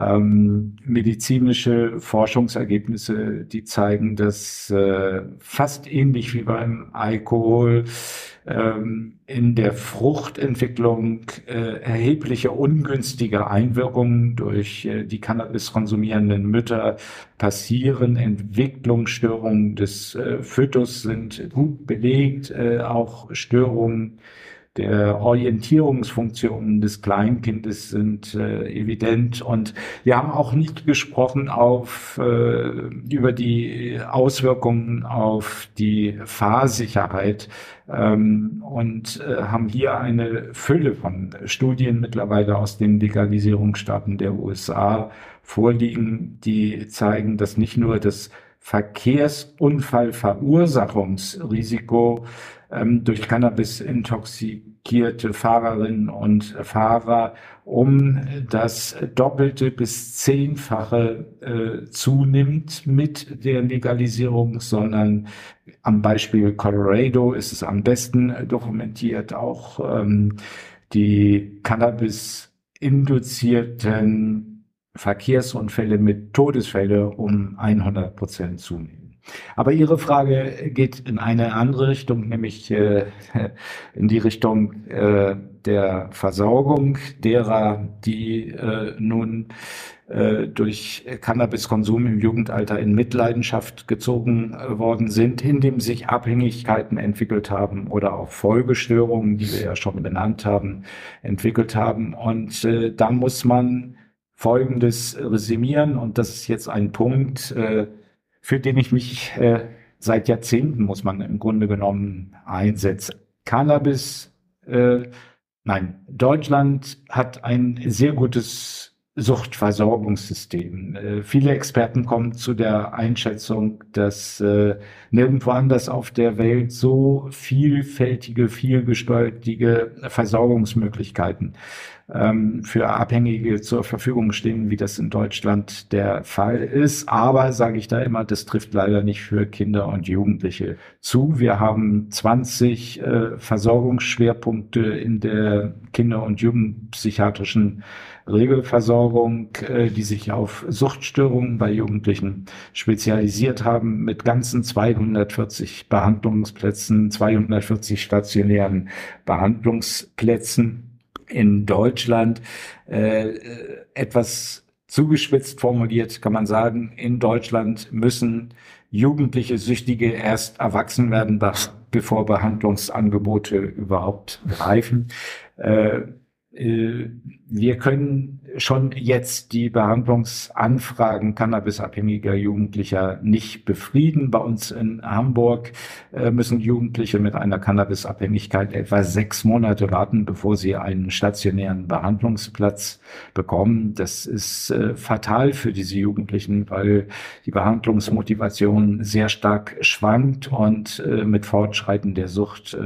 ähm, medizinische Forschungsergebnisse, die zeigen, dass äh, fast ähnlich wie beim Alkohol ähm, in der Fruchtentwicklung äh, erhebliche ungünstige Einwirkungen durch äh, die Cannabis konsumierenden Mütter passieren. Entwicklungsstörungen des äh, Fötus sind gut belegt, äh, auch Störungen der Orientierungsfunktionen des Kleinkindes sind äh, evident. Und wir haben auch nicht gesprochen auf äh, über die Auswirkungen auf die Fahrsicherheit ähm, und äh, haben hier eine Fülle von Studien mittlerweile aus den Legalisierungsstaaten der USA vorliegen, die zeigen, dass nicht nur das Verkehrsunfallverursachungsrisiko ähm, durch Cannabis intoxikierte Fahrerinnen und Fahrer um das Doppelte bis Zehnfache äh, zunimmt mit der Legalisierung, sondern am Beispiel Colorado ist es am besten dokumentiert, auch ähm, die Cannabis induzierten Verkehrsunfälle mit Todesfälle um 100 Prozent zunehmen. Aber Ihre Frage geht in eine andere Richtung, nämlich äh, in die Richtung äh, der Versorgung derer, die äh, nun äh, durch Cannabiskonsum im Jugendalter in Mitleidenschaft gezogen äh, worden sind, indem sich Abhängigkeiten entwickelt haben oder auch Folgestörungen, die wir ja schon benannt haben, entwickelt haben. Und äh, da muss man Folgendes resümieren, und das ist jetzt ein Punkt, äh, für den ich mich äh, seit Jahrzehnten, muss man im Grunde genommen, einsetze. Cannabis, äh, nein, Deutschland hat ein sehr gutes Suchtversorgungssystem. Äh, viele Experten kommen zu der Einschätzung, dass äh, nirgendwo anders auf der Welt so vielfältige, vielgestaltige Versorgungsmöglichkeiten ähm, für Abhängige zur Verfügung stehen, wie das in Deutschland der Fall ist. Aber, sage ich da immer, das trifft leider nicht für Kinder und Jugendliche zu. Wir haben 20 äh, Versorgungsschwerpunkte in der Kinder- und Jugendpsychiatrischen Regelversorgung, äh, die sich auf Suchtstörungen bei Jugendlichen spezialisiert haben, mit ganzen 240 Behandlungsplätzen, 240 stationären Behandlungsplätzen in Deutschland äh, etwas zugespitzt formuliert kann man sagen, in Deutschland müssen jugendliche Süchtige erst erwachsen werden, bevor Behandlungsangebote überhaupt greifen. Äh, wir können schon jetzt die Behandlungsanfragen cannabisabhängiger Jugendlicher nicht befrieden. Bei uns in Hamburg äh, müssen Jugendliche mit einer Cannabisabhängigkeit etwa sechs Monate warten, bevor sie einen stationären Behandlungsplatz bekommen. Das ist äh, fatal für diese Jugendlichen, weil die Behandlungsmotivation sehr stark schwankt und mit Fortschreiten der Sucht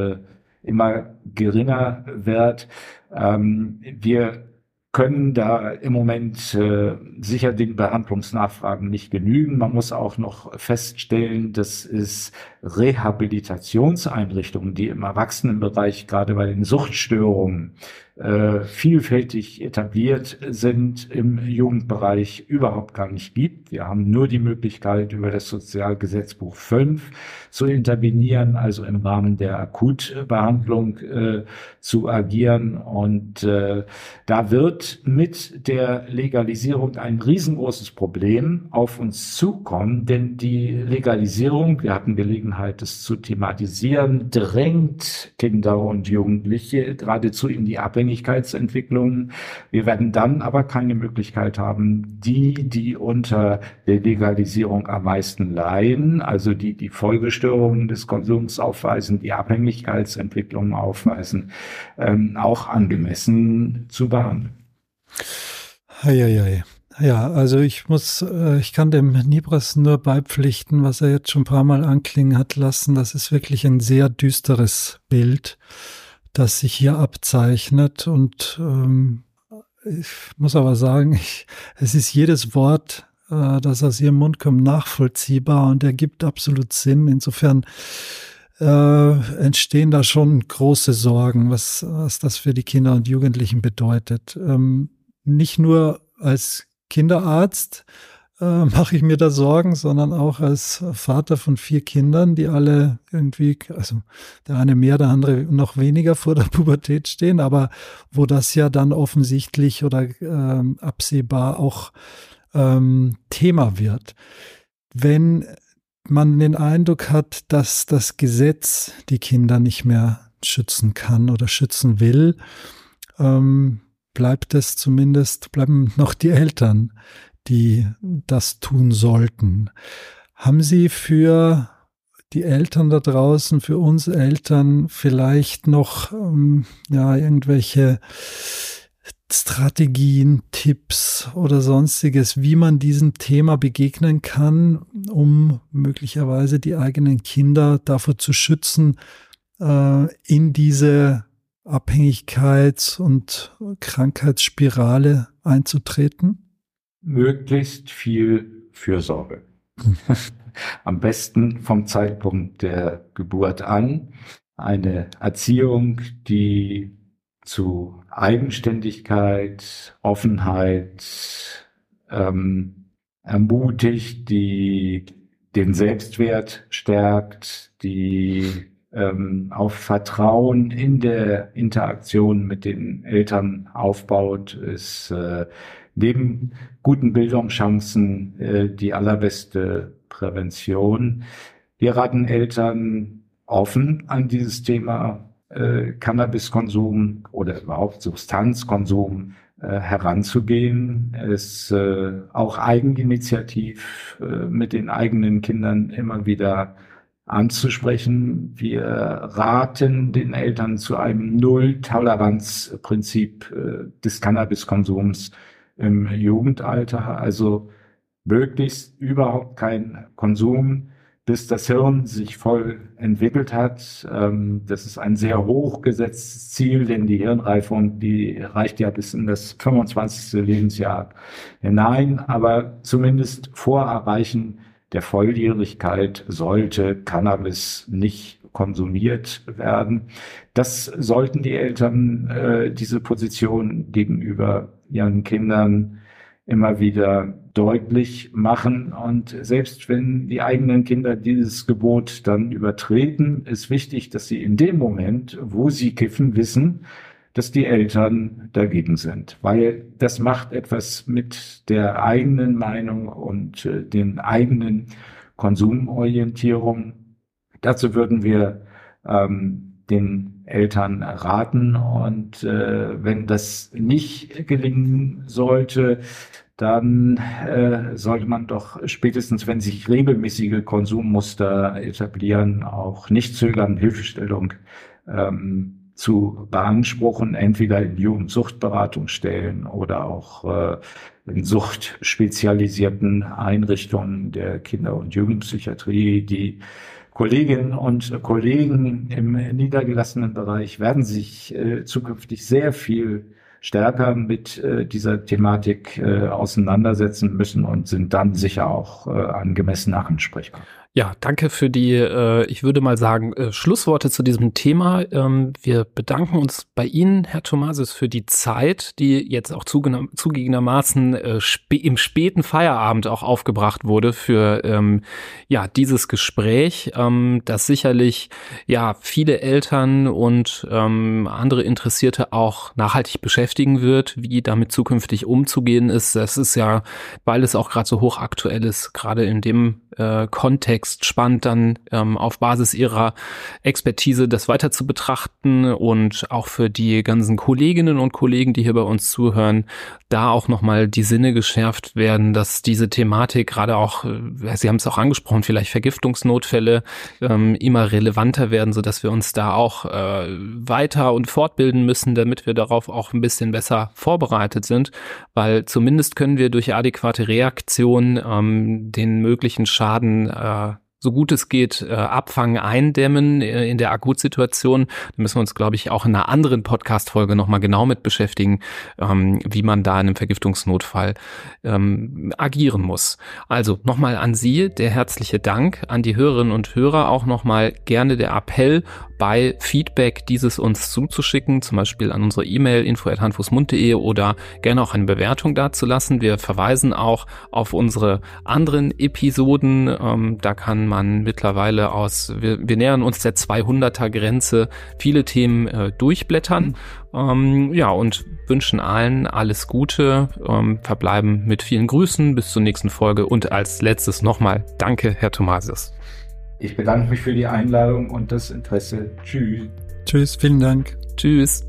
immer geringer wird. Ähm, wir können da im Moment äh, sicher den Behandlungsnachfragen nicht genügen. Man muss auch noch feststellen, dass es Rehabilitationseinrichtungen, die im Erwachsenenbereich gerade bei den Suchtstörungen äh, vielfältig etabliert sind, im Jugendbereich überhaupt gar nicht gibt. Wir haben nur die Möglichkeit, über das Sozialgesetzbuch 5 zu intervenieren, also im Rahmen der Akutbehandlung äh, zu agieren. Und äh, da wird mit der Legalisierung ein riesengroßes Problem auf uns zukommen, denn die Legalisierung, wir hatten Gelegenheit, es zu thematisieren, drängt Kinder und Jugendliche geradezu in die Abhängigkeit Abhängigkeitsentwicklungen. Wir werden dann aber keine Möglichkeit haben, die, die unter der Legalisierung am meisten leiden, also die die Folgestörungen des Konsums aufweisen, die Abhängigkeitsentwicklungen aufweisen, ähm, auch angemessen zu behandeln. Eieiei. Ja, also ich muss, äh, ich kann dem Nibras nur beipflichten, was er jetzt schon ein paar Mal anklingen hat lassen. Das ist wirklich ein sehr düsteres Bild das sich hier abzeichnet. Und ähm, ich muss aber sagen, ich, es ist jedes Wort, äh, das aus ihrem Mund kommt, nachvollziehbar und ergibt absolut Sinn. Insofern äh, entstehen da schon große Sorgen, was, was das für die Kinder und Jugendlichen bedeutet. Ähm, nicht nur als Kinderarzt äh, mache ich mir da Sorgen, sondern auch als Vater von vier Kindern, die alle irgendwie, also der eine mehr, der andere noch weniger vor der Pubertät stehen, aber wo das ja dann offensichtlich oder ähm, absehbar auch ähm, Thema wird. Wenn man den Eindruck hat, dass das Gesetz die Kinder nicht mehr schützen kann oder schützen will, ähm, bleibt es zumindest, bleiben noch die Eltern, die das tun sollten. Haben Sie für die Eltern da draußen, für uns Eltern vielleicht noch ähm, ja irgendwelche Strategien, Tipps oder sonstiges, wie man diesem Thema begegnen kann, um möglicherweise die eigenen Kinder davor zu schützen, äh, in diese Abhängigkeits- und Krankheitsspirale einzutreten? Möglichst viel Fürsorge. Am besten vom Zeitpunkt der Geburt an. Eine Erziehung, die zu Eigenständigkeit, Offenheit ähm, ermutigt, die den Selbstwert stärkt, die ähm, auf Vertrauen in der Interaktion mit den Eltern aufbaut, ist äh, neben guten Bildungschancen äh, die allerbeste Prävention. Wir raten Eltern offen an dieses Thema äh, Cannabiskonsum oder überhaupt Substanzkonsum äh, heranzugehen, es äh, auch eigeninitiativ äh, mit den eigenen Kindern immer wieder anzusprechen. Wir raten den Eltern zu einem Null-Toleranz-Prinzip äh, des Cannabiskonsums im Jugendalter. Also möglichst überhaupt kein Konsum, bis das Hirn sich voll entwickelt hat. Ähm, das ist ein sehr hoch gesetztes Ziel, denn die Hirnreifung, die reicht ja bis in das 25. Lebensjahr hinein. Aber zumindest vor Erreichen der Volljährigkeit sollte Cannabis nicht konsumiert werden. Das sollten die Eltern äh, diese Position gegenüber ihren Kindern immer wieder deutlich machen. Und selbst wenn die eigenen Kinder dieses Gebot dann übertreten, ist wichtig, dass sie in dem Moment, wo sie kiffen, wissen, dass die Eltern dagegen sind, weil das macht etwas mit der eigenen Meinung und äh, den eigenen Konsumorientierung. Dazu würden wir ähm, den Eltern raten. Und äh, wenn das nicht gelingen sollte, dann äh, sollte man doch spätestens, wenn sich regelmäßige Konsummuster etablieren, auch nicht zögern, Hilfestellung ähm, zu beanspruchen, entweder in Jugendsuchtberatungsstellen oder auch äh, in suchtspezialisierten Einrichtungen der Kinder- und Jugendpsychiatrie, die Kolleginnen und Kollegen im niedergelassenen Bereich werden sich äh, zukünftig sehr viel stärker mit äh, dieser Thematik äh, auseinandersetzen müssen und sind dann sicher auch äh, angemessen ansprechbar. Ja, danke für die, äh, ich würde mal sagen, äh, Schlussworte zu diesem Thema. Ähm, wir bedanken uns bei Ihnen, Herr Thomasis, für die Zeit, die jetzt auch zugegebenermaßen äh, spä im späten Feierabend auch aufgebracht wurde für ähm, ja dieses Gespräch, ähm, das sicherlich ja viele Eltern und ähm, andere Interessierte auch nachhaltig beschäftigen wird, wie damit zukünftig umzugehen ist. Das ist ja, weil es auch gerade so hochaktuell ist, gerade in dem äh, Kontext spannend, dann ähm, auf Basis ihrer Expertise das weiter zu betrachten und auch für die ganzen Kolleginnen und Kollegen, die hier bei uns zuhören, da auch nochmal die Sinne geschärft werden, dass diese Thematik gerade auch, äh, Sie haben es auch angesprochen, vielleicht Vergiftungsnotfälle ähm, immer relevanter werden, so wir uns da auch äh, weiter und fortbilden müssen, damit wir darauf auch ein bisschen besser vorbereitet sind, weil zumindest können wir durch adäquate Reaktion ähm, den möglichen Schaden äh, so gut es geht, äh, abfangen, eindämmen äh, in der Akutsituation. Da müssen wir uns, glaube ich, auch in einer anderen Podcast-Folge nochmal genau mit beschäftigen, ähm, wie man da in einem Vergiftungsnotfall ähm, agieren muss. Also nochmal an Sie der herzliche Dank, an die Hörerinnen und Hörer auch nochmal gerne der Appell, dabei, Feedback dieses uns zuzuschicken, zum Beispiel an unsere E-Mail info.handfußmund.de oder gerne auch eine Bewertung dazulassen. Wir verweisen auch auf unsere anderen Episoden. Ähm, da kann man mittlerweile aus, wir, wir nähern uns der 200er Grenze, viele Themen äh, durchblättern. Ähm, ja, und wünschen allen alles Gute, ähm, verbleiben mit vielen Grüßen bis zur nächsten Folge und als letztes nochmal Danke, Herr Thomasius. Ich bedanke mich für die Einladung und das Interesse. Tschüss. Tschüss, vielen Dank. Tschüss.